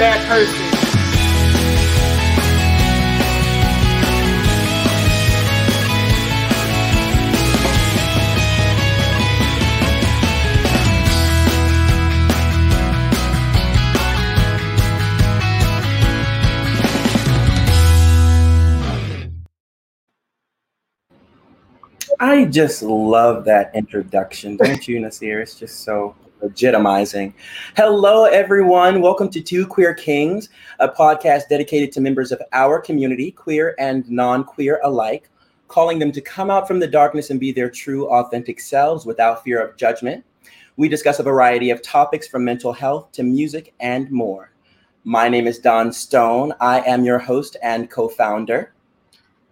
that person. I just love that introduction, don't you, Nasir? It's just so legitimizing. Hello, everyone. Welcome to Two Queer Kings, a podcast dedicated to members of our community, queer and non queer alike, calling them to come out from the darkness and be their true, authentic selves without fear of judgment. We discuss a variety of topics from mental health to music and more. My name is Don Stone. I am your host and co founder.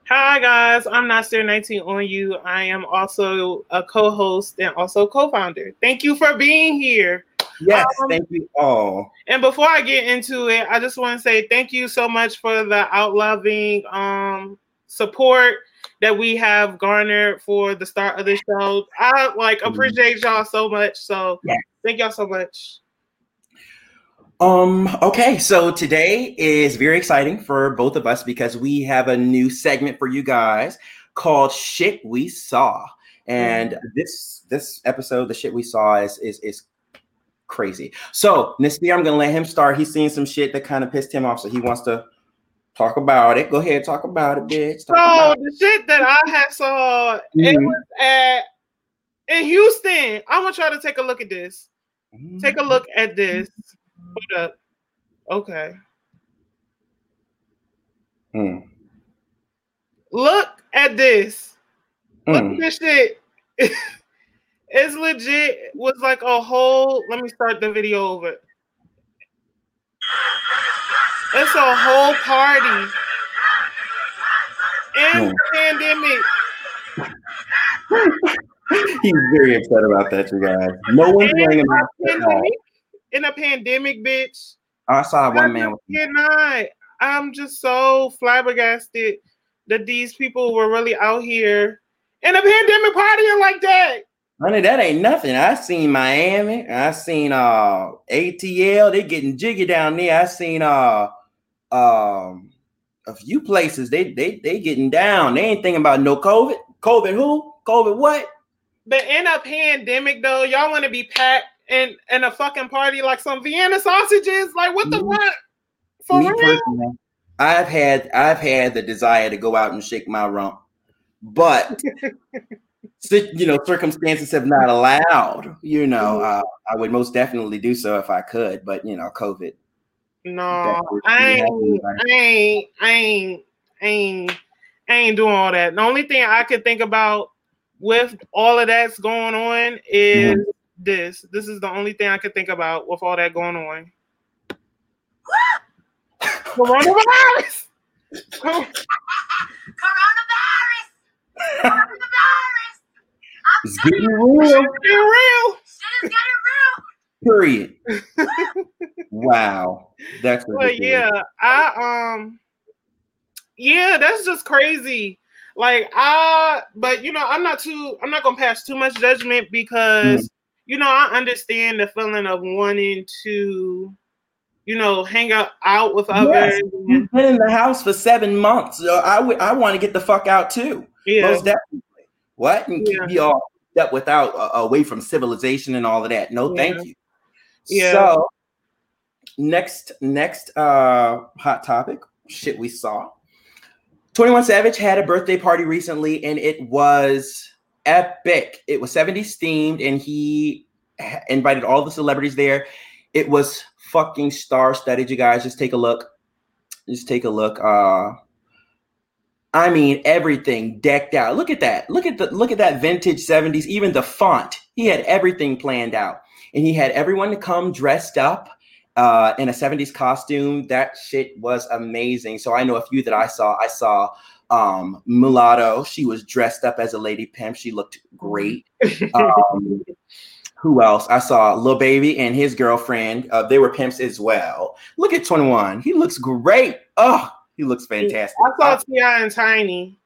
Hi guys, I'm Nasir 19 on you. I am also a co-host and also co-founder. Thank you for being here. Yes, Um, thank you all. And before I get into it, I just want to say thank you so much for the outloving um support that we have garnered for the start of the show. I like Mhm. appreciate y'all so much. So Yeah. thank y'all so much. Um, okay, so today is very exciting for both of us because we have a new segment for you guys called Shit We Saw. And this this episode, the shit we saw is is is crazy. So Nisbi, I'm gonna let him start. He's seen some shit that kind of pissed him off, so he wants to talk about it. Go ahead, talk about it, bitch. Talk So about the shit that I have saw it Mhm. was at in Houston. I want y'all to take a look at this. it. Take a look at this. Hold up. Okay. Mm, Look at this. Look mm. at this shit. it's legit. Was like a whole. Let me start the video over. It's a whole party. And Hmm. pandemic. He's very upset about that, you guys. No one's wearing a mask at all. pandemic. In a pandemic, bitch. I saw one man with You're. I'm just so flabbergasted that these people were really out here in a pandemic partying like that. Honey, that ain't nothing. I seen Miami. I seen uh ATL. They getting jiggy down there. I seen uh um a few places. They they they getting down. They ain't thinking about no COVID. COVID who? COVID what? But in a pandemic, though, y'all want to be packed in in a fucking party like some Vienna sausages? Like what the what? For Me real? I've had I've had the desire to go out and shake my rump, but you know circumstances have not allowed. You know, uh, I would most definitely do so if I could, but you know, COVID. No, I ain't, I ain't, I ain't, I ain't, I ain't doing all that. The only thing I could think about with all of that's going on is Mm-hmm. This. This is the only thing I could think about with all that going on. Coronavirus. Coronavirus! Coronavirus! It's getting real. Be real. Shit is getting real! Period. wow, that's But ridiculous. yeah, I um yeah, that's just crazy. Like I but you know, I'm not too I'm not gonna pass too much judgment because you know, I understand the feeling of wanting to, you know, hang out out with others. Yes. You've been in the house for seven months. So I I want to get the fuck out too. Yeah. Most definitely. What? And Yeah. keep you all up without uh, away from civilization and all of that. No, Yeah. thank you. Yeah. So next next uh hot topic, shit we saw. 21 Savage had a birthday party recently and it was epic. It was 70s themed and he invited all the celebrities there. It was fucking star studded, you guys. Just take a look. Just take a look. Uh I mean everything decked out. Look at that. Look at the look at that vintage 70s, even the font. He had everything planned out. And he had everyone to come dressed up uh, in a 70s costume. That shit was amazing. So I know a few that I saw. I saw um, Mulatto. She was dressed up as a lady pimp. She looked great. Um, who else? I saw Lil Baby and his girlfriend. Uh, they were pimps as well. Look at 21. He looks great. Oh, he looks fantastic. I saw T.I. and Tiny.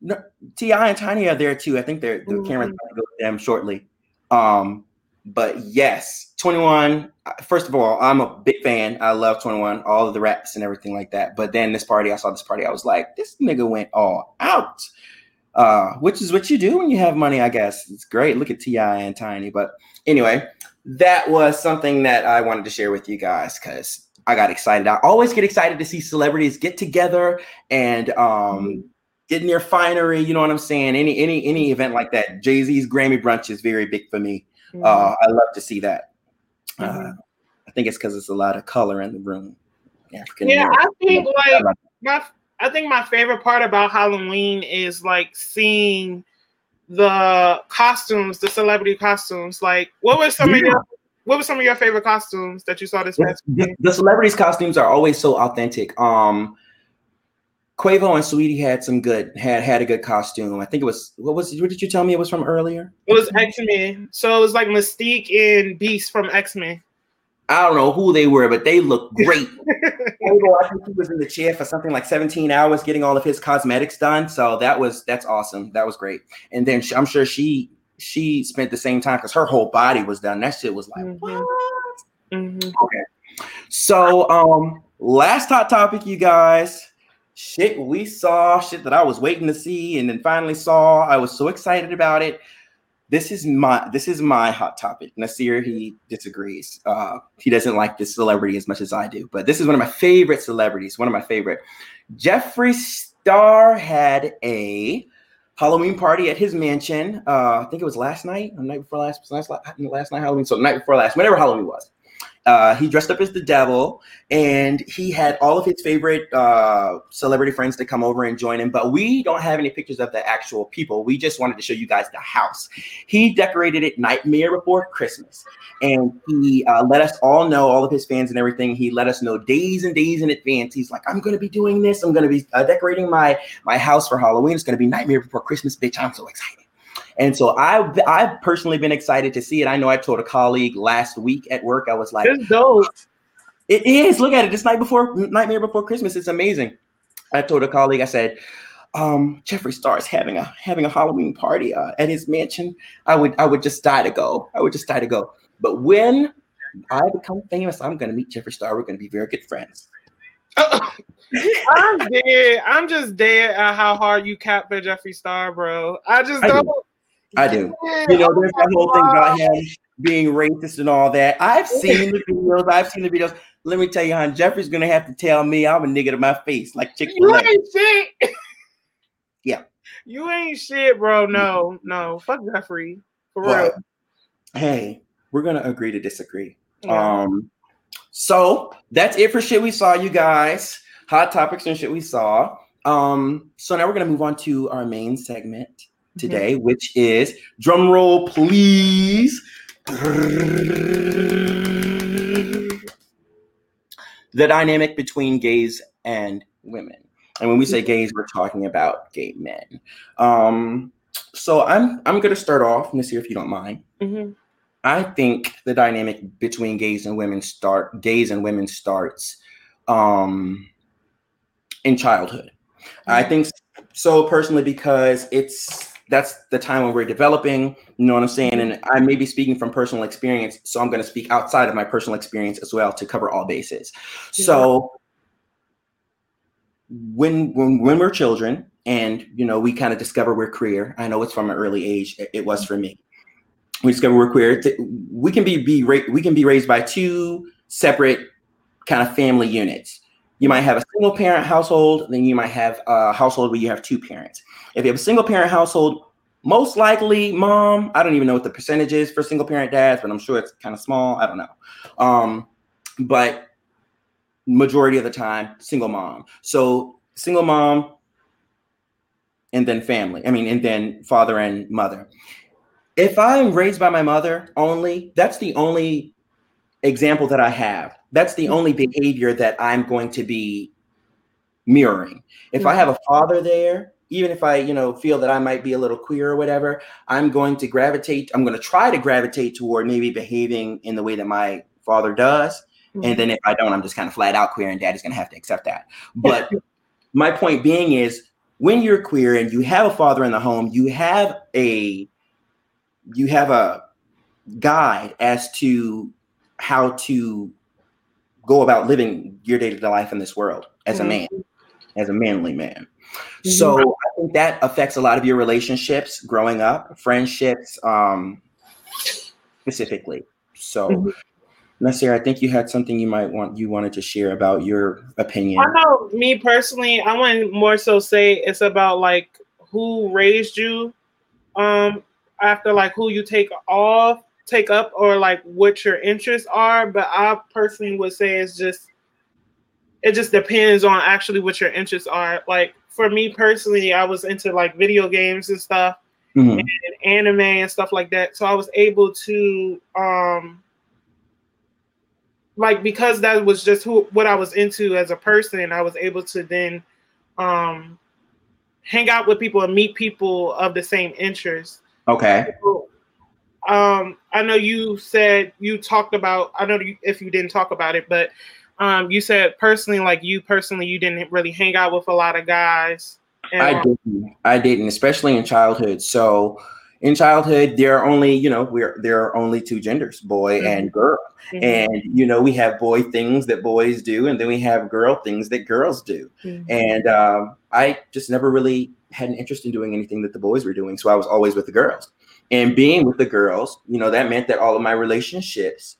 No, T.I. and Tiny are there too. I think they're the Mhm. camera's going to go with them shortly. Um, but yes, 21. First of all, I'm a big fan. I love 21, all of the raps and everything like that. But then this party, I saw this party, I was like, this nigga went all out. Uh, which is what you do when you have money, I guess. It's great. Look at T.I. and Tiny. But anyway, that was something that I wanted to share with you guys because I got excited. I always get excited to see celebrities get together and um get in their finery. You know what I'm saying? Any any any event like that. Jay Z's Grammy brunch is very big for me. Mm-hmm. Uh, I love to see that. Uh, Mhm. I think it's because it's a lot of color in the room. African Yeah, I think like my I think my favorite part about Halloween is like seeing the costumes, the celebrity costumes. Like, what were some of your what were some of your favorite costumes that you saw this past the, weekend? the celebrities' costumes are always so authentic. Um, Quavo and Saweetie had some good had had a good costume. I think it was what was what did you tell me it was from earlier? It was X Men, so it was like Mystique and Beast from X Men. I don't know who they were, but they look great. Quavo, I think he was in the chair for something like 17 hours getting all of his cosmetics done. So that was that's awesome. That was great. And then I'm sure she she spent the same time because her whole body was done. That shit was like Mhm. what? Mhm. So, um, last hot topic, you guys. Shit we saw, shit that I was waiting to see, and then finally saw. I was so excited about it. This is my this is my hot topic. Nasir he disagrees. Uh, he doesn't like this celebrity as much as I do, but this is one of my favorite celebrities. One of my favorite. Jeffree Star had a Halloween party at his mansion. Uh, I think it was last night, the night before last, last last night Halloween. So the night before last, whenever Halloween was. Uh, he dressed up as the devil, and he had all of his favorite uh, celebrity friends to come over and join him. But we don't have any pictures of the actual people. We just wanted to show you guys the house. He decorated it Nightmare Before Christmas, and he uh, let us all know, all of his fans and everything. He let us know days and days in advance. He's like, "I'm going to be doing this. I'm going to be uh, decorating my my house for Halloween. It's going to be Nightmare Before Christmas, bitch. I'm so excited." And so I've I've personally been excited to see it. I know I told a colleague last week at work. I was like, It's dope. it is. Look at it. It's night before Nightmare Before Christmas. It's amazing. I told a colleague, I said, um, Jeffree Star is having a having a Halloween party uh, at his mansion. I would I would just die to go. I would just die to go. But when I become famous, I'm gonna meet Jeffree Star. We're gonna be very good friends. I'm dead. I'm just dead at how hard you cap for Jeffree Star, bro. I just do. don't. I do. You know, there's that whole thing about him being racist and all that. I've seen the videos. I've seen the videos. Let me tell you, hon, Jeffree's gonna have to tell me I'm a nigga to my face, like Chick You Fil A. ain't shit. Yeah. You ain't shit, bro. No, no. Fuck Jeffrey. For real. Hey, we're gonna agree to disagree. Yeah. Um, so that's it for shit we saw, you guys. Hot topics and shit we saw. Um, so now we're gonna move on to our main segment today, which is drum roll, please. The dynamic between gays and women. And when we say gays, we're talking about gay men. Um, so I'm I'm gonna start off, Nasir, if you don't mind. Mhm. I think the dynamic between gays and women start gays and women starts um in childhood. I think so personally because it's that's the time when we're developing, you know what I'm saying? And I may be speaking from personal experience, so I'm going to speak outside of my personal experience as well to cover all bases. So when when when we're children and you know we kind of discover we're queer, I know it's from an early age, it, it was for me we discover we're queer. We can be be ra- we can be raised by two separate kind of family units. You might have a single parent household, then you might have a household where you have two parents. If you have a single parent household, most likely mom. I don't even know what the percentage is for single parent dads, but I'm sure it's kind of small. I don't know. Um, but majority of the time, single mom. So single mom, and then family. I mean, and then father and mother if I'm raised by my mother only, that's the only example that I have. That's the mm-hmm. only behavior that I'm going to be mirroring. If I mm-hmm. have a father there, even if I, you know, feel that I might be a little queer or whatever, I'm going to gravitate, I'm going to try to gravitate toward maybe behaving in the way that my father does. And mm-hmm. then if I don't, I'm just kind of flat out queer and daddy's going to have to accept that. But my point being is when you're queer and you have a father in the home, you have a you have a guide as to how to go about living your day-to-day life in this world as a man, as a manly man. So I think that affects a lot of your relationships growing up, friendships, um, specifically. So, Mhm. Nasir, I think you had something you might want you wanted to share about your opinion. I know me personally, I want more so say it's about like who raised you, um, after like who you take off, take up, or like what your interests are. But I personally would say it's just it just depends on actually what your interests are. Like for me personally, I was into like video games and stuff Mhm. and anime and stuff like that. So I was able to um like because that was just who what I was into as a person, I was able to then um hang out with people and meet people of the same interests. Okay. Um I know you said you talked about I don't know if you didn't talk about it, but um you said personally like you personally you didn't really hang out with a lot of guys. And, I didn't. I didn't, especially in childhood. So in childhood, there are only, you know, we're there are only two genders, boy and girl. Mhm. And you know, we have boy things that boys do, and then we have girl things that girls do. Mhm. And um, I just never really had an interest in doing anything that the boys were doing. So I was always with the girls. And being with the girls, you know, that meant that all of my relationships,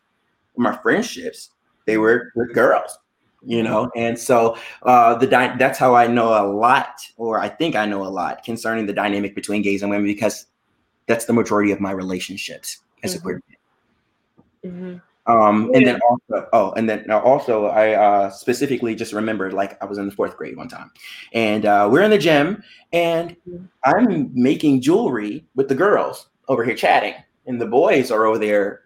my friendships, they were with girls, you know. And so uh, the dy- that's how I know a lot, or I think I know a lot concerning the dynamic between gays and women because that's the majority of my relationships as a Mhm. queer. Mhm. Um, and then also, oh, and then now also, I uh, specifically just remembered like I was in the fourth grade one time, and uh, we're in the gym, and Mhm. I'm making jewelry with the girls over here chatting, and the boys are over there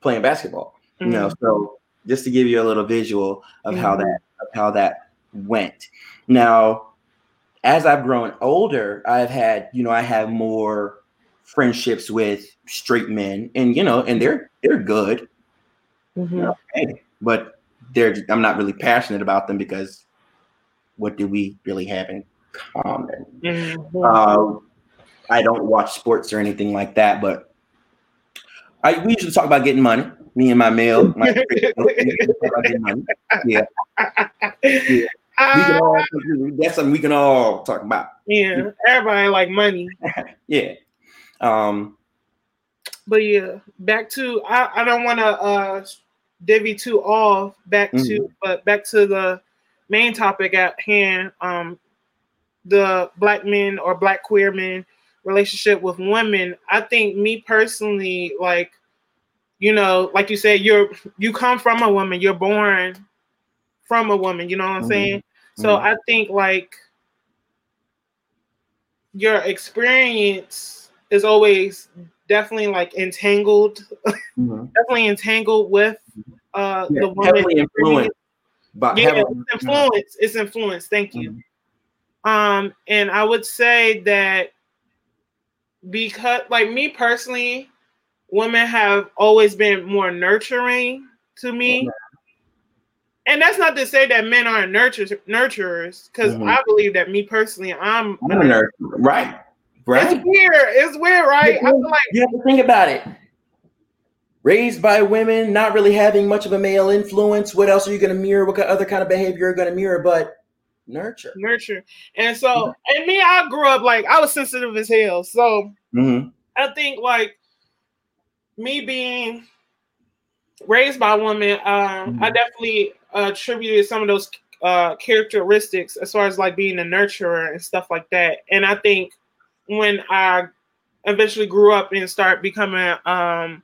playing basketball. You know, Mhm. so just to give you a little visual of how Mhm. that of how that went. Now, as I've grown older, I've had you know I have more friendships with straight men, and you know, and they're they're good Mhm. hey, but they're I'm not really passionate about them because what do we really have in common? Mhm. I don't watch sports or anything like that, but I we usually talk about getting money. Me and my male, my we talk about getting money. Yeah, we can Uh, all, that's something we can all talk about. yeah, everybody like money. Yeah. Um. But yeah, back to I, I don't want to uh divvy too off back to Mhm. but back to the main topic at hand um the black men or black queer men relationship with women I think me personally like you know like you said you're you come from a woman you're born from a woman you know what I'm Mhm. saying so Mhm. I think like your experience is always definitely like entangled mhm. definitely entangled with uh Yeah, the woman heavily influenced. But yeah heavily- it's influence it's influence thank you Mhm. um and i would say that because like me personally women have always been more nurturing to me and that's not to say that men aren't nurturers nurturers because Mhm. i believe that me personally i'm I'm a nerd. Right. Right. it's weird it's weird right i feel like you have to think about it. Raised by women, not really having much of a male influence. What else are you going to mirror? What other kind of behavior are you're going to mirror? But nurture. nurture and so and me i grew up like i was sensitive as hell so Mm-hmm. I think like me being raised by women, um, I Mhm. definitely attributed some of those uh, characteristics as far as like being a nurturer and stuff like that. And I think when I eventually grew up and start becoming, um,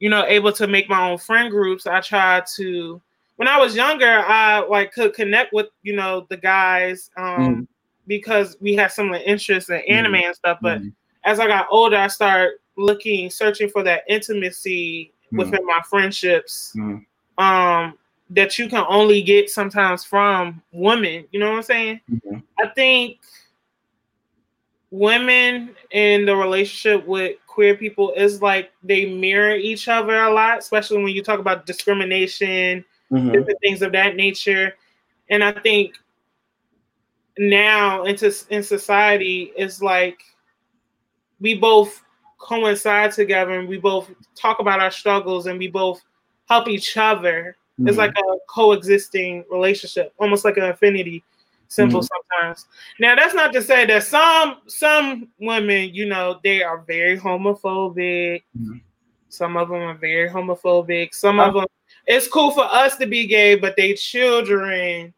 you know, able to make my own friend groups, I tried to. When I was younger, I like could connect with you know the guys um, Mhm. because we had similar interests in anime Mhm. and stuff. But Mhm. as I got older, I started looking, searching for that intimacy within my friendships. Um, that you can only get sometimes from women. You know what I'm saying? Mhm. I think women in the relationship with queer people is like they mirror each other a lot, especially when you talk about discrimination, Mhm. different things of that nature. And I think now into in society is like we both coincide together and we both talk about our struggles and we both help each other. Mm-hmm. It's like a coexisting relationship, almost like an affinity simple Mhm. sometimes. Now that's not to say that some some women, you know, they are very homophobic. Mhm. Some of them are very homophobic. Some of them it's cool for us to be gay, but they children.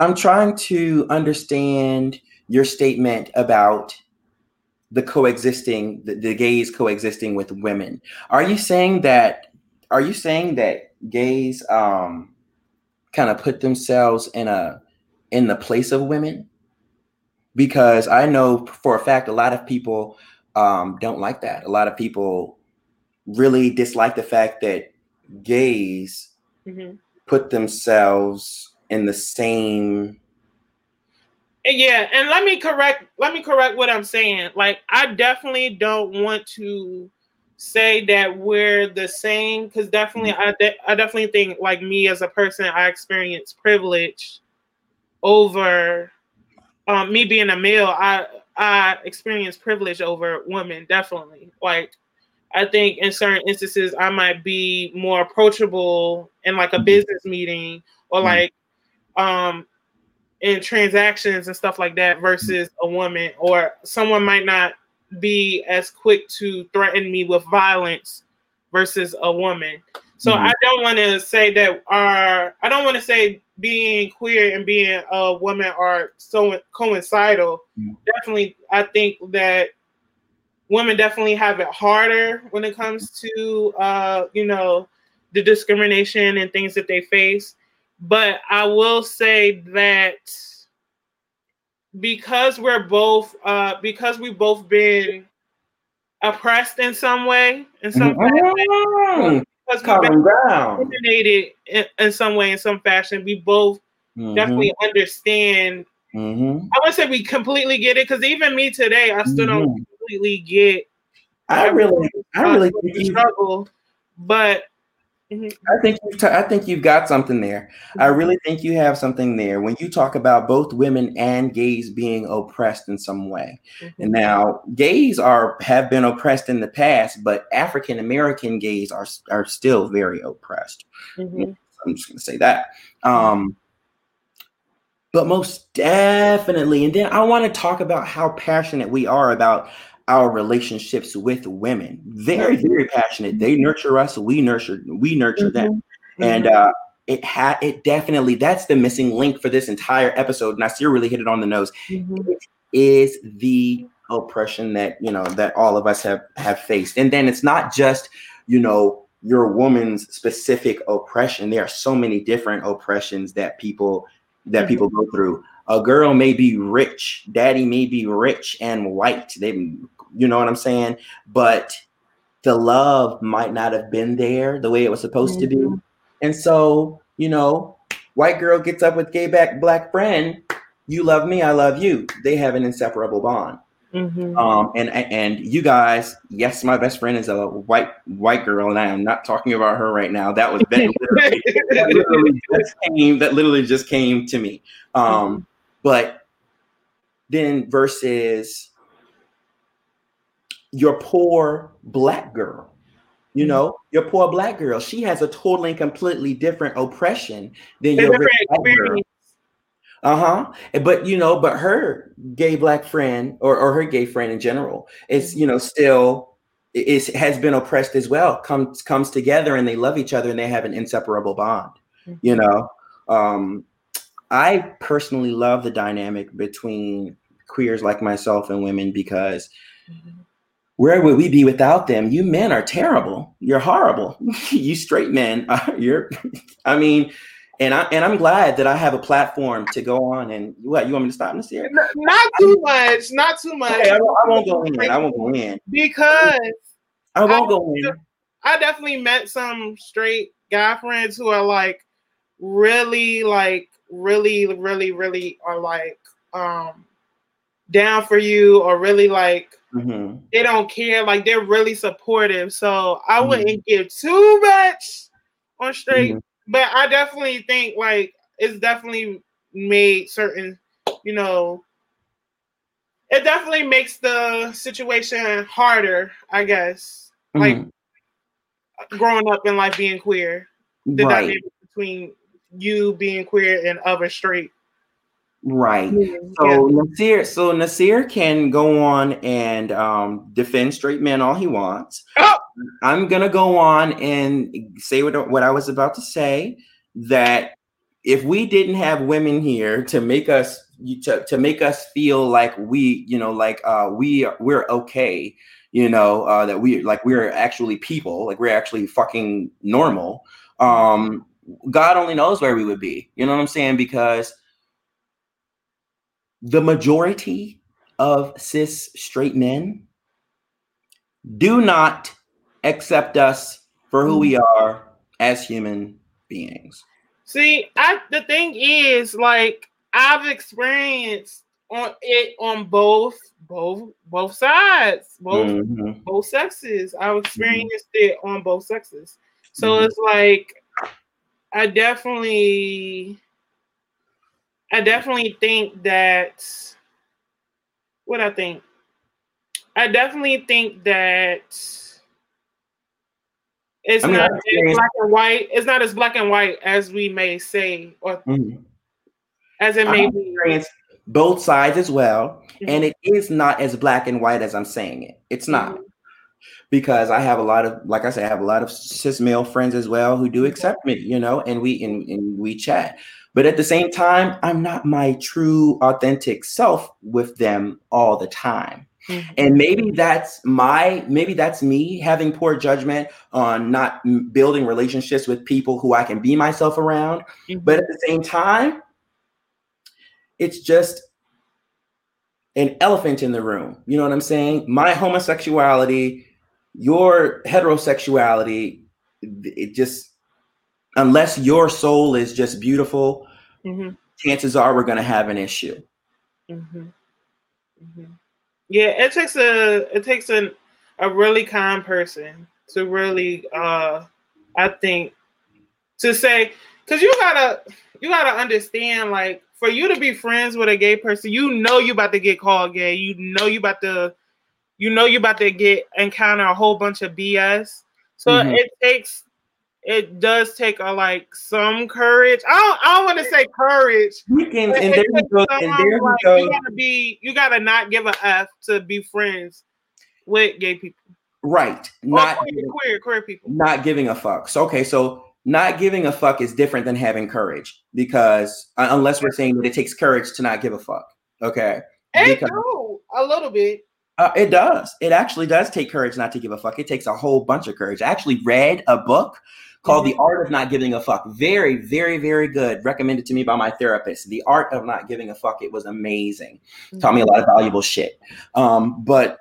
I'm trying to understand your statement about the coexisting, the, the gays coexisting with women. Are you saying that? Are you saying that gays um, kind of put themselves in a in the place of women? Because I know for a fact a lot of people um, don't like that. A lot of people really dislike the fact that gays Mhm. put themselves in the same Yeah, and let me correct let me correct what I'm saying. Like I definitely don't want to say that we're the same because definitely I de- I definitely think like me as a person I experience privilege over um, me being a male. I I experience privilege over women definitely. Like I think in certain instances I might be more approachable in like a business meeting or Mhm. like um in transactions and stuff like that versus a woman or someone might not be as quick to threaten me with violence versus a woman so Mhm. i don't want to say that our i don't want to say being queer and being a woman are so coincidental Mhm. definitely i think that women definitely have it harder when it comes to uh you know the discrimination and things that they face but I will say that because we're both uh because we've both been oppressed in some way, in some fashion, Mm, because we've been down. discriminated in, in some way, in some fashion, we both Mhm, definitely understand. mhm, I wouldn't say we completely get it, because even me today, I still don't mhm. Completely get I really, I really think struggle, but mhm, I think you've t- I think you've got something there. I Mm-hmm. really think you have something there when you talk about both women and gays being oppressed in some way. And now gays are have been oppressed in the past, but African American gays are are still very oppressed. Mhm. I'm just gonna say that. Um, but most definitely, and then I want to talk about how passionate we are about our relationships with women. Very, very passionate. They nurture us, we nurture, we nurture them, and Mhm. uh, it had it definitely that's the missing link for this entire episode. and Nasir really hit it on the nose. Mhm. Is the oppression that you know that all of us have have faced, and then it's not just you know your woman's specific oppression. There are so many different oppressions that people that Mhm. people go through. A girl may be rich, daddy may be rich and white. They, you know what I'm saying, but the love might not have been there the way it was supposed to be. Mhm. And so, you know, white girl gets up with gay back black friend. You love me, I love you. They have an inseparable bond. Mhm. Um, and and you guys, yes, my best friend is a white white girl, and I am not talking about her right now. That was that literally, that literally just came. That literally just came to me. Um, but then versus your poor black girl. You Mm-hmm. know, your poor black girl, she has a totally and completely different oppression than your different rich white girl. experience. Uh-huh. But you know, but her gay black friend or, or her gay friend in general is, Mm-hmm. you know, still is has been oppressed as well. Comes comes together and they love each other and they have an inseparable bond. You know. Um I personally love the dynamic between queers like myself and women because Mhm. Where would we be without them? You men are terrible. You're horrible. you straight men, are, you're. I mean, and I and I'm glad that I have a platform to go on and what you want me to stop this here? N- Not too much. Not too much. Okay, I, won't, I won't go in. I won't go in. because I won't go in. I definitely met some straight guy friends who are like really like really really really are like um down for you or really like Mhm. they don't care like they're really supportive so i Mhm. wouldn't give too much on straight Mhm. but i definitely think like it's definitely made certain you know it definitely makes the situation harder, I guess. Like Mhm. growing up in like being queer, the right, dynamic between you being queer and other straight. Right. men. So Nasir, so Nasir can go on and um, defend straight men all he wants. Oh! I'm gonna go on and say what, what I was about to say. That if we didn't have women here to make us to, to make us feel like we, you know, like uh, we are, we're okay, you know, uh, that we like we're actually people, like we're actually fucking normal. Um, God only knows where we would be. You know what I'm saying? Because the majority of cis straight men do not accept us for who we are as human beings. See, I the thing is, like, I've experienced on it on both both both sides, both Mhm. both sexes. I've experienced it on both sexes. So Mhm. it's like I definitely I definitely think that what I think. I definitely think that it's I mean, not as black and white. It's not as black and white as we may say, or Mhm. as it may be. both sides as well, Mhm. and it is not as black and white as I'm saying it. It's not. Mhm. because I have a lot of, like I said, I have a lot of cis male friends as well who do accept me, you know, and we and, and we chat. But at the same time, I'm not my true authentic self with them all the time. Mhm. And maybe that's my, maybe that's me having poor judgment on not building relationships with people who I can be myself around. Mhm. But at the same time, it's just an elephant in the room. You know what I'm saying? My homosexuality, your heterosexuality, it just, unless your soul is just beautiful, Mhm. chances are we're going to have an issue. Mhm. Mhm. Yeah, it takes a it takes an a really kind person to really uh I think to say because you gotta you gotta understand like for you to be friends with a gay person, you know you about to get called gay. You know you about to you know you about to get encounter a whole bunch of BS. So Mhm. it takes it does take a like some courage. I don't I don't want to say courage. We can, and there we go, and there like, go. You gotta be you gotta not give a F to be friends with gay people. Right. Not queer, queer, queer people. not giving a fuck. So okay, so not giving a fuck is different than having courage because uh, unless we're saying that it takes courage to not give a fuck. Okay. It Because- do a little bit. Uh, it does. It actually does take courage not to give a fuck. It takes a whole bunch of courage. I actually read a book called Mm-hmm. The Art of Not Giving a Fuck. Very, very, very good. Recommended to me by my therapist. The Art of Not Giving a Fuck. It was amazing. Taught me a lot of valuable shit. Um, but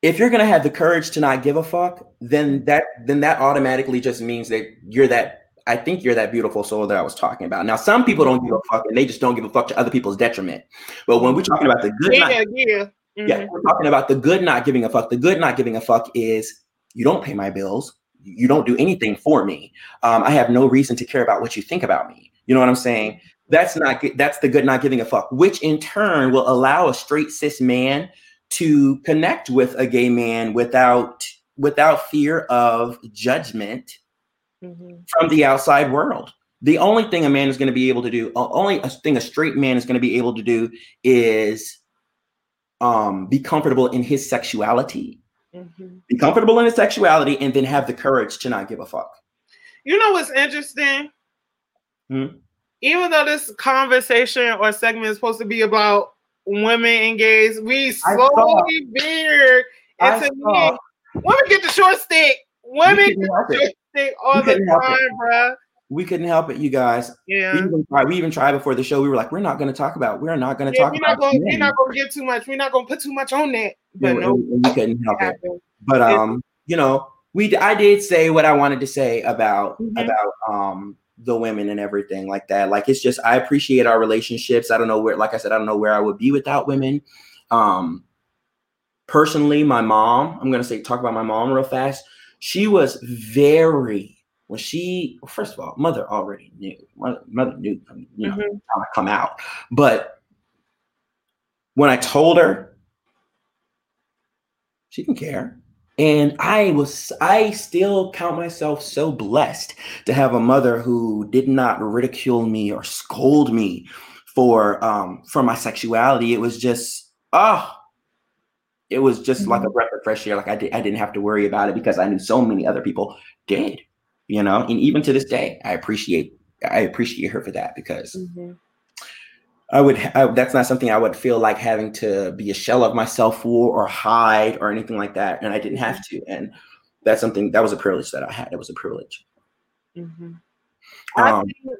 if you're gonna have the courage to not give a fuck, then that then that automatically just means that you're that. I think you're that beautiful soul that I was talking about. Now, some people don't give a fuck and they just don't give a fuck to other people's detriment. But when we're talking about the good, not Yeah, yeah. yeah, we're talking about the good not giving a fuck. The good not giving a fuck is you don't pay my bills. You don't do anything for me. Um, I have no reason to care about what you think about me. You know what I'm saying? That's not good. That's the good not giving a fuck, which in turn will allow a straight cis man to connect with a gay man without without fear of judgment Mhm. from the outside world. The only thing a man is going to be able to do, only a thing a straight man is going to be able to do is um, be comfortable in his sexuality, Mhm. be comfortable in his sexuality, and then have the courage to not give a fuck. You know what's interesting? Hmm? Even though this conversation or segment is supposed to be about women and gays, we slowly veer I into men. Women get the short stick. Women get the short it. stick all We the couldn't help it. time, bruh. We couldn't help it, you guys. We Yeah. even tried, we even tried before the show. We were like, we're not going to talk about. We're not going to Yeah, talk we're not about. gonna we're not gonna get too much. We're not gonna put too much on that. But no, we couldn't help it. happened. but um you know we i did say what i wanted to say about Mhm. about um the women and everything like that like it's just i appreciate our relationships i don't know where like i said i don't know where i would be without women um personally my mom i'm gonna say talk about my mom real fast she was very when she well, first of all mother already knew mother, mother knew you know Mhm. how I come out but when I told her, she didn't care. And I was, I still count myself so blessed to have a mother who did not ridicule me or scold me for um for my sexuality. It was just, oh, it was just mm-hmm. like a breath of fresh air. Like I did, I didn't have to worry about it because I knew so many other people did, you know. And even to this day, I appreciate, I appreciate her for that because. Mm-hmm I would I, that's not something I would feel like having to be a shell of myself for or hide or anything like that. And I didn't have to. And that's something that was a privilege that I had. It was a privilege. Mm-hmm. I um, think,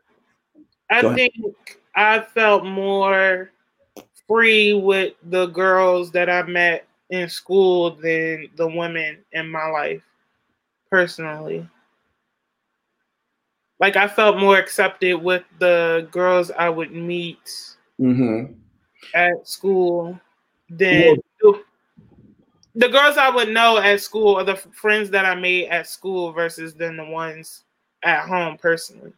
I, think I felt more free with the girls that I met in school than the women in my life personally. Like I felt more accepted with the girls I would meet mm-hmm. at school than the girls I would know at school or the friends that I made at school versus than the ones at home personally.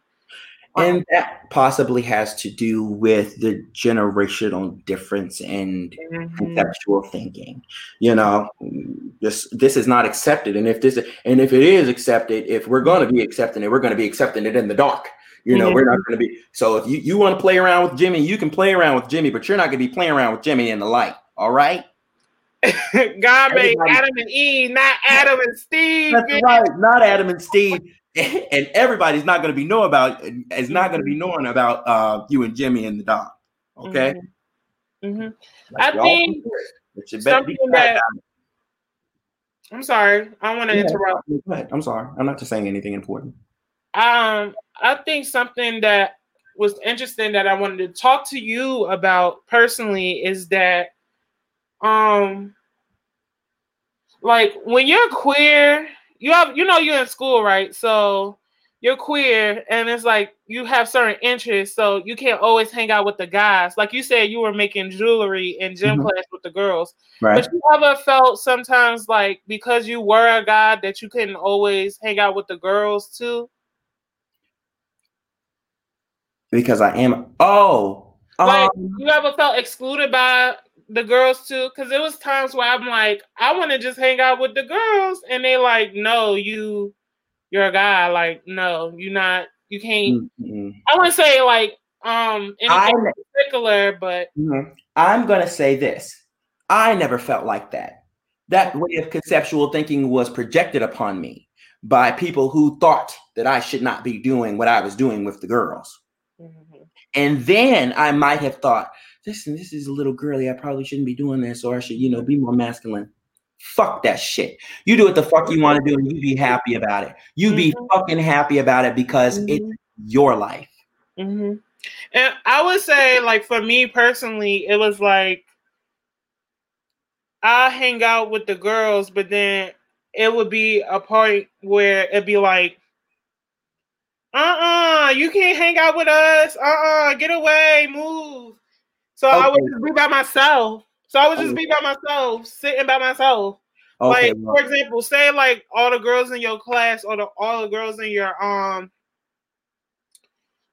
And that possibly has to do with the generational difference in mm-hmm. conceptual thinking. You know, this this is not accepted, and if this and if it is accepted, if we're going to be accepting it, we're going to be accepting it in the dark. You know, mm-hmm. we're not going to be. So if you, you want to play around with Jimmy, you can play around with Jimmy, but you're not going to be playing around with Jimmy in the light. All right. God made Adam and Eve, not Adam and Steve. That's right, not Adam and Steve. and everybody's not going to be know about is not going to be knowing about uh, you and Jimmy and the dog. Okay. Mm-hmm. Mm-hmm. Like I think something that. I'm sorry. I want to yeah, interrupt. Go ahead. I'm sorry. I'm not just saying anything important. Um, I think something that was interesting that I wanted to talk to you about personally is that um like when you're queer, you have you know you're in school, right? So you're queer and it's like you have certain interests, so you can't always hang out with the guys. Like you said, you were making jewelry in gym mm-hmm. class with the girls. Right. But you ever felt sometimes like because you were a guy that you couldn't always hang out with the girls too? because I am. Oh, like um, you ever felt excluded by the girls too? Because it was times where I'm like, I want to just hang out with the girls, and they like, no, you, you're a guy. Like, no, you're not. You can't. Mm-hmm. I want to say like um anything I, particular, but mm-hmm. I'm gonna say this. I never felt like that. That way of conceptual thinking was projected upon me by people who thought that I should not be doing what I was doing with the girls. Mm-hmm. And then I might have thought, listen, this is a little girly. I probably shouldn't be doing this, or I should, you know, be more masculine. Fuck that shit. You do what the fuck you want to do, and you be happy about it. You be mm-hmm. fucking happy about it because mm-hmm. it's your life. Mm-hmm. And I would say, like, for me personally, it was like I hang out with the girls, but then it would be a point where it'd be like uh-uh, you can't hang out with us. Uh-uh, get away, move. So okay. I would just be by myself. So I would just be by myself, sitting by myself. Okay, like well. for example, say like all the girls in your class or the all the girls in your um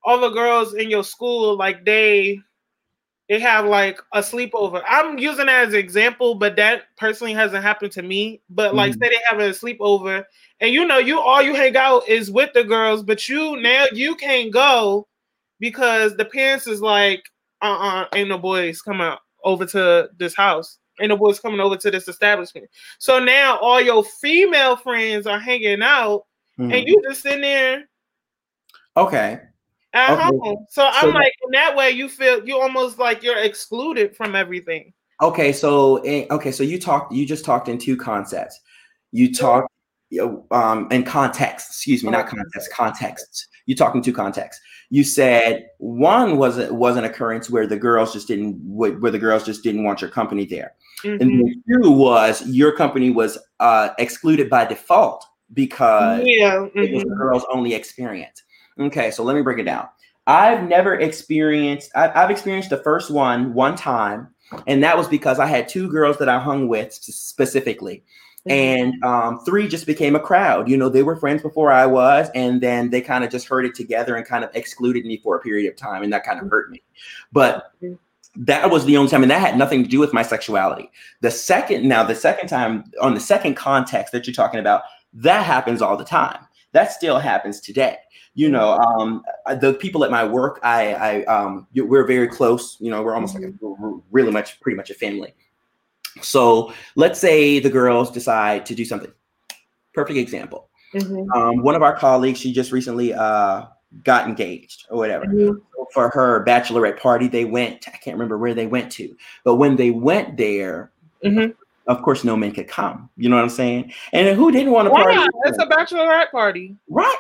all the girls in your school, like they they have like a sleepover. I'm using that as an example, but that personally hasn't happened to me. But like, mm. say they have a sleepover, and you know, you all you hang out is with the girls, but you now you can't go because the parents is like, uh-uh, uh ain't no boys coming over to this house. Ain't no boys coming over to this establishment. So now all your female friends are hanging out, mm. and you just sitting there. Okay at okay. home. So, so I'm like, in that way, you feel you almost like you're excluded from everything. Okay, so okay, so you talked, you just talked in two concepts. You talked um in context, excuse me, not context, contexts. You talked in two contexts. You said one was was an occurrence where the girls just didn't where the girls just didn't want your company there, mm-hmm. and two was your company was uh, excluded by default because yeah. Mm-hmm. it was the mm-hmm. girls' only experience. Okay, so let me break it down. I've never experienced, I, have experienced the first one one time, and that was because I had two girls that I hung with specifically. Mm-hmm. And um, three just became a crowd. You know, they were friends before I was, and then they kind of just herded together and kind of excluded me for a period of time, and that kind of hurt me. But that was the only time, and that had nothing to do with my sexuality. The second, now the second time on the second context that you're talking about, that happens all the time. That still happens today. You know, um, the people at my work, I, I, um, we're very close. You know, we're almost like a, we're really much, pretty much a family. So let's say the girls decide to do something. Perfect example. Mhm. Um, one of our colleagues, she just recently uh, got engaged or whatever. Mhm. For her bachelorette party, they went. I can't remember where they went to, but when they went there, Mhm. of course, no men could come. You know what I'm saying? And who didn't want to Why party? not? It's a bachelorette party. Right.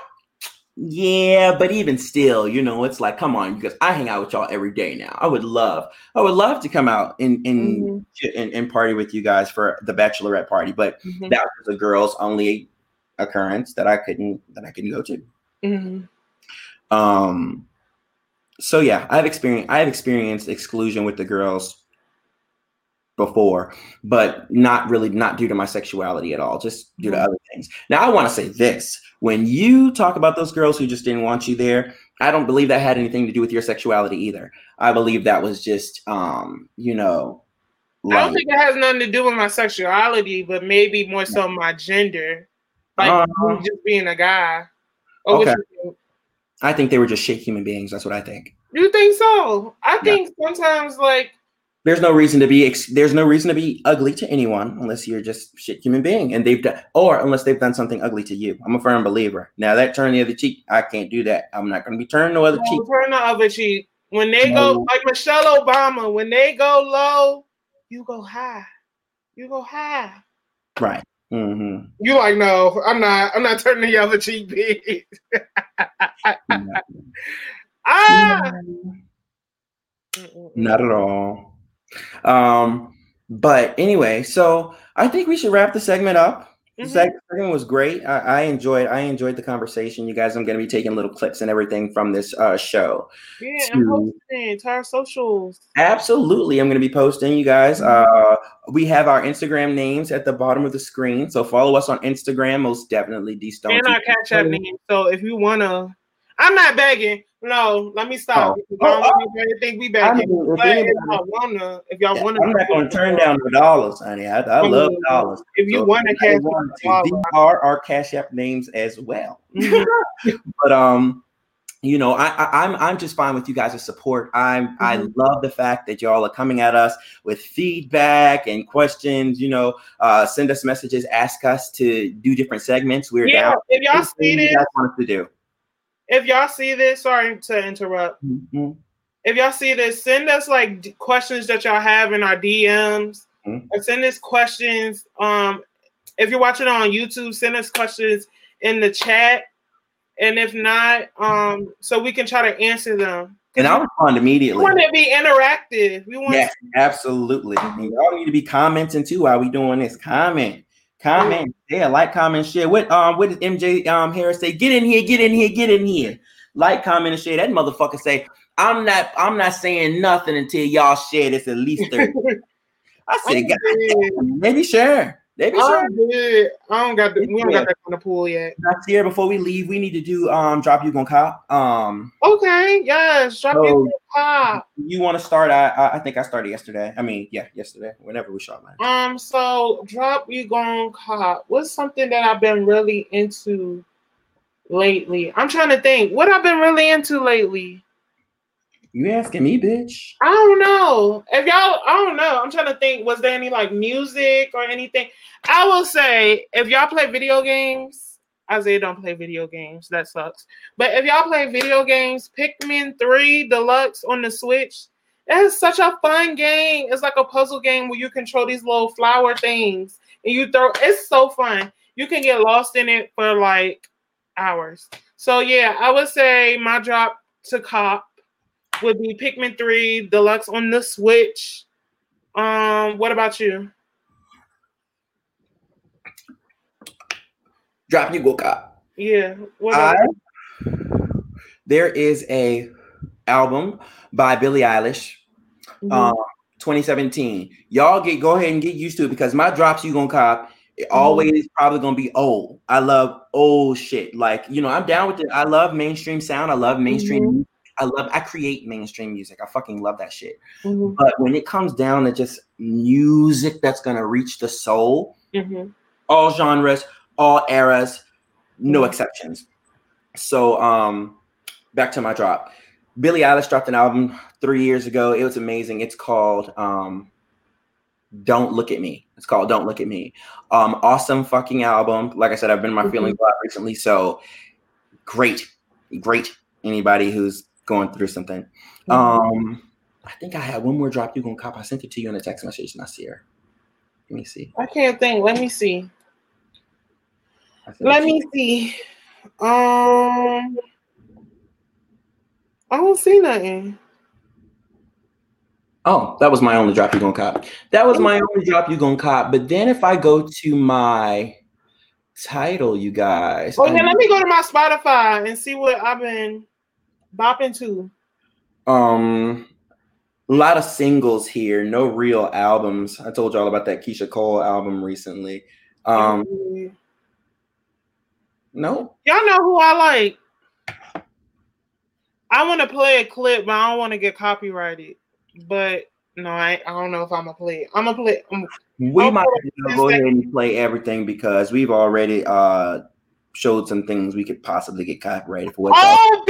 Yeah, but even still, you know, it's like, come on, because I hang out with y'all every day now. I would love, I would love to come out and and, Mhm. and, and party with you guys for the bachelorette party, but Mhm. that was a girls only occurrence that I couldn't that I couldn't go to. Mhm. Um, so yeah, I've experienced I've experienced exclusion with the girls before, but not really not due to my sexuality at all, just due to Mhm. other things. Now I want to say this: when you talk about those girls who just didn't want you there, I don't believe that had anything to do with your sexuality either. I believe that was just, um, you know, I don't think it has nothing to do with my sexuality, but maybe more so my gender, like Uh-huh. just being a guy. Or Okay. I think they were just shit human beings. That's what I think. You think so? I Yeah. think sometimes like there's no reason to be ex- there's no reason to be ugly to anyone unless you're just shit human being and they've done or unless they've done something ugly to you i'm a firm believer now that turn the other cheek i can't do that i'm not going to be turning the other cheek turn the other cheek. When they No. go like Michelle Obama, when they go low, you go high. You go high. right hmm You like no, I'm not. I'm not turning the other cheek, bitch. ah. Not at all um but anyway so i think we should wrap the segment up The Mhm. seg- segment was great I, I enjoyed i enjoyed the conversation you guys i'm going to be taking little clips and everything from this uh show Yeah, I'm posting to our socials. Absolutely. I'm going to be posting you guys. Uh, we have our Instagram names at the bottom of the screen. So follow us on Instagram, most definitely D Stone. and our cash app name. So if you wanna, I'm not begging. No, let me stop. Oh. I Oh, want anybody think we back. I mean, if But if anybody- y'all wanna, if y'all Yeah, wanna, I'm not to turn down the dollars, honey. I, I love dollars. If you So wanna anybody cash want to, these are our cash app names as well. But um, you know, I, I I'm I'm just fine with you guys' support. I'm I Mhm. love the fact that y'all are coming at us with feedback and questions. You know, uh, send us messages, ask us to do different segments. We're yeah, down. if y'all see you guys want us to do. If y'all see this, sorry to interrupt. Mhm. If y'all see this, send us like questions that y'all have in our DMs, Mhm. or send us questions. Um, if you're watching on YouTube, send us questions in the chat, and if not, um, so we can try to answer them. And I'll respond immediately. We want to be interactive. We want Yes, absolutely. And y'all need to be commenting too while we doing this. Comment, comment, yeah, like, comment, share. What um, what did MJ um Harris say? Get in here, get in here, get in here. Like, comment, and share. That motherfucker say, I'm not, I'm not saying nothing until y'all share this at least 30. I said, God, maybe share. Maybe share. I'm good. I don't got the, we don't got that kind of pool yet. That's here before we leave. We need to do um drop you gonna cop. Um Okay, yes, drop So- your pop. you want to start? I I I think I started yesterday. I mean, yeah, yesterday. Whenever we shot, man. Um, so drop you gon' cop. What's something that I've been really into lately? I'm trying to think. What I've been really into lately. You asking me, bitch? I don't know. If y'all, I don't know. I'm trying to think. Was there any like music or anything? I will say, if y'all play video games, Isaiah don't play video games. That sucks. But if y'all play video games, Pikmin 3 Deluxe on the Switch, it is such a fun game. It's like a puzzle game where you control these little flower things and you throw. It's so fun. You can get lost in it for like hours. So yeah, I would say my drop to cop would be Pikmin 3 Deluxe on the Switch. Um, what about you? Drop you go cop. Yeah. What I there is a album by Billie Eilish, Mhm. um, 2017. Y'all get go ahead and get used to it because my drops you gonna cop. It Mm-hmm. always probably gonna be old. I love old shit. Like you know, I'm down with it. I love mainstream sound. I love mainstream. Mhm. I love I create mainstream music. I fucking love that shit. Mhm. But when it comes down to just music that's gonna reach the soul, Mhm. all genres, all eras, no Mhm. exceptions. So um back to my drop. Billie Eilish dropped an album three years ago. It was amazing. It's called um Don't Look at Me. It's called Don't Look at Me. Um, awesome fucking album. Like I said, I've been in my Mhm. feelings a lot recently. So great, great. Anybody who's going through something. Mhm. Um, I think I had one more drop you gonna cop. I sent it to you in a text message, and I see her. Let me see. I can't think. Let me see. I sent it Let me see. Um, I don't see nothing. Oh, that was my only drop you gonna cop. That was my only drop you gonna cop. But then if I go to my title, you guys. Oh yeah, um, let me go to my Spotify and see what I've been bopping to. um a lot of singles here, no real albums. I told y'all about that Keyshia Cole album recently. Um, no, Y'all know who I like. I want to play a clip, but I don't want to get copyrighted. But no, I, I don't know if I'm gonna play it. I'm gonna play. I'm, we I'll might go ahead and play everything because we've already uh showed some things we could possibly get copyrighted for. Oh!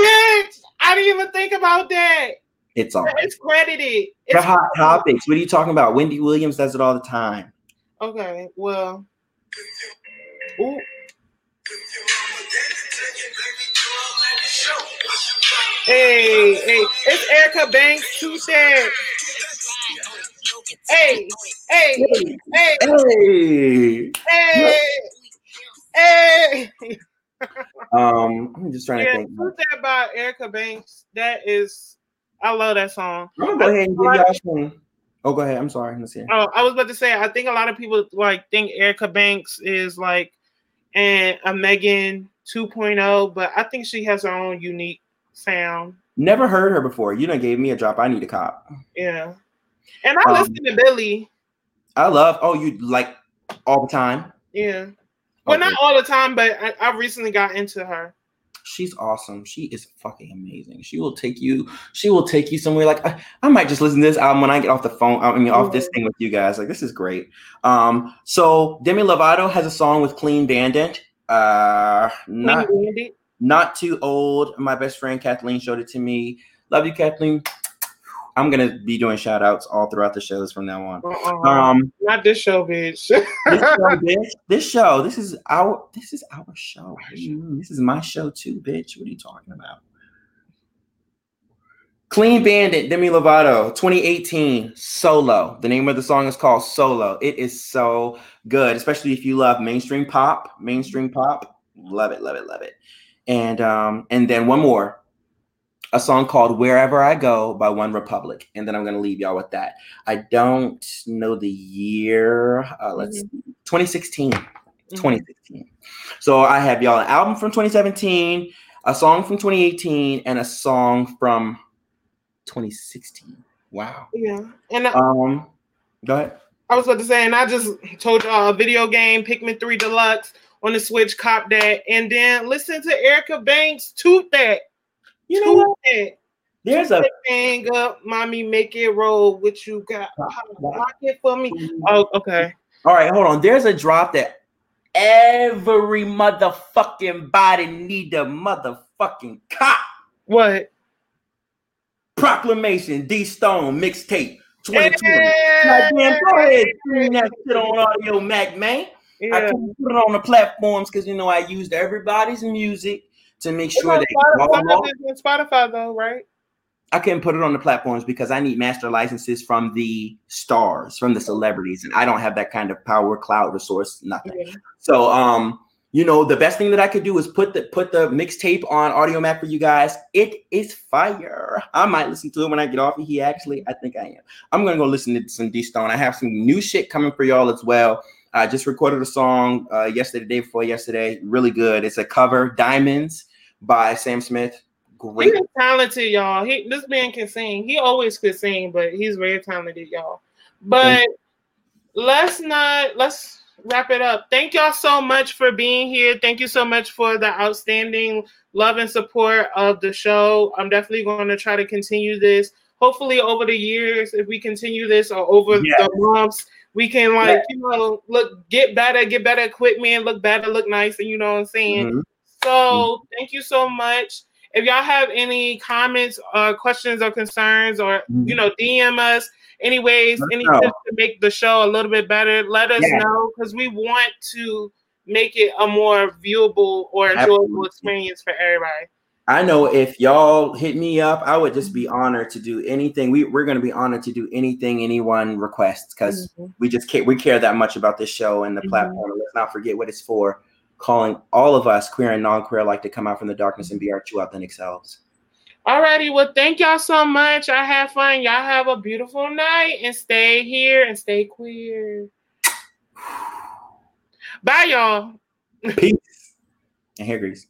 I didn't even think about that. It's all. It's credited. It's hot topics. What are you talking about? Wendy Williams does it all the time. okay. Well, ooh, hey, hey, it's Erica Banks. Two said, hey, hey, hey, Hey, hey, hey. Um, I'm just trying to think. Two said by Erica Banks. That is, I love that song. I'm gonna go ahead and give y'all some. Oh, go ahead. I'm sorry. Let's see. Oh, I was about to say, I think a lot of people like think Erica Banks is like and a Megan 2.0, but I think she has her own unique sound. Never heard her before. You done gave me a drop. I need a cop. Yeah. And I Um, listen to Billy. I love. Oh, you like all the time. Yeah. Well, Okay. not all the time, but I, I recently got into her. She's awesome. She is fucking amazing. She will take you. She will take you somewhere. Like I, I might just listen to this album when I get off the phone. I mean, off this thing with you guys. Like this is great. Um, so Demi Lovato has a song with Clean Bandit. Uh, not Queen Bandit. not too old. My best friend Kathleen showed it to me. Love you, Kathleen. I'm gonna be doing shout outs all throughout the shows from now on. Uh-uh. Um, not this show, bitch. this show, bitch, this show, this is our, this is our show. What do you mean? This is my show too, bitch. What are you talking about? Clean Bandit, Demi Lovato, 2018, Solo. The name of the song is called Solo. It is so good, especially if you love mainstream pop. Mainstream pop, love it, love it, love it. And um, and then one more, a song called Wherever I Go by OneRepublic. And then I'm gonna leave y'all with that. I don't know the year. Uh, let's Mhm. 2016. Mhm. 2016. So I have y'all an album from 2017, a song from 2018, and a song from 2016. Wow. Yeah. And I, Um, go ahead. I was about to say, and I just told y'all a video game, Pikmin 3 Deluxe on the Switch, cop that, and then listen to Erica Banks toot that. You know what? that. There's a Hang up, mommy, make it roll. What you got? Uh, Lock uh, it for me. Mm-hmm. Oh, okay. all right. Hold on. There's a drop that every motherfucking body need a motherfucking cop. What? Proclamation D Stone mixtape 2020. Hey! Goddamn, go ahead, stream that shit on Audiomack, man. I Yeah. couldn't put it on the platforms because you know I used everybody's music to make It's sure that Spotify, it's Spotify though, right? I couldn't put it on the platforms because I need master licenses from the stars, from the celebrities, and I don't have that kind of power, cloud, resource, nothing. Yeah. So, um, you know, the best thing that I could do is put the put the mixtape on Audiomack for you guys. It is fire. I might listen to it when I get off of here. Actually, I think I am. I'm gonna go listen to some D Stone. I have some new shit coming for y'all as well. I just recorded a song uh, yesterday, the day before yesterday. Really good. It's a cover, Diamonds by Sam Smith. Great. He's talented, y'all. He this man can sing. He always could sing, but he's very talented, y'all. But let's not let's wrap it up. Thank y'all so much for being here. Thank you so much for the outstanding love and support of the show. I'm definitely going to try to continue this. Hopefully, over the years, if we continue this or over Yeah. the months, we can like you know look get better, get better equipment, look better, look nice, and you know what I'm saying. Mhm. So thank you so much. If y'all have any comments, or questions, or concerns, or you know, DM us. Anyways, any know. tips to make the show a little bit better, let us Yeah. know because we want to make it a more viewable or enjoyable Absolutely. experience for everybody. I know if y'all hit me up, I would just be honored to do anything. We we're gonna be honored to do anything anyone requests because we just care we care that much about this show and the Mhm. platform. Let's not forget what it's for. Calling all of us queer and non-queer like to come out from the darkness and be our true authentic selves. Alrighty, well, thank y'all so much. I had fun. Y'all have a beautiful night and stay here and stay queer. Bye, y'all. Peace and hair grease.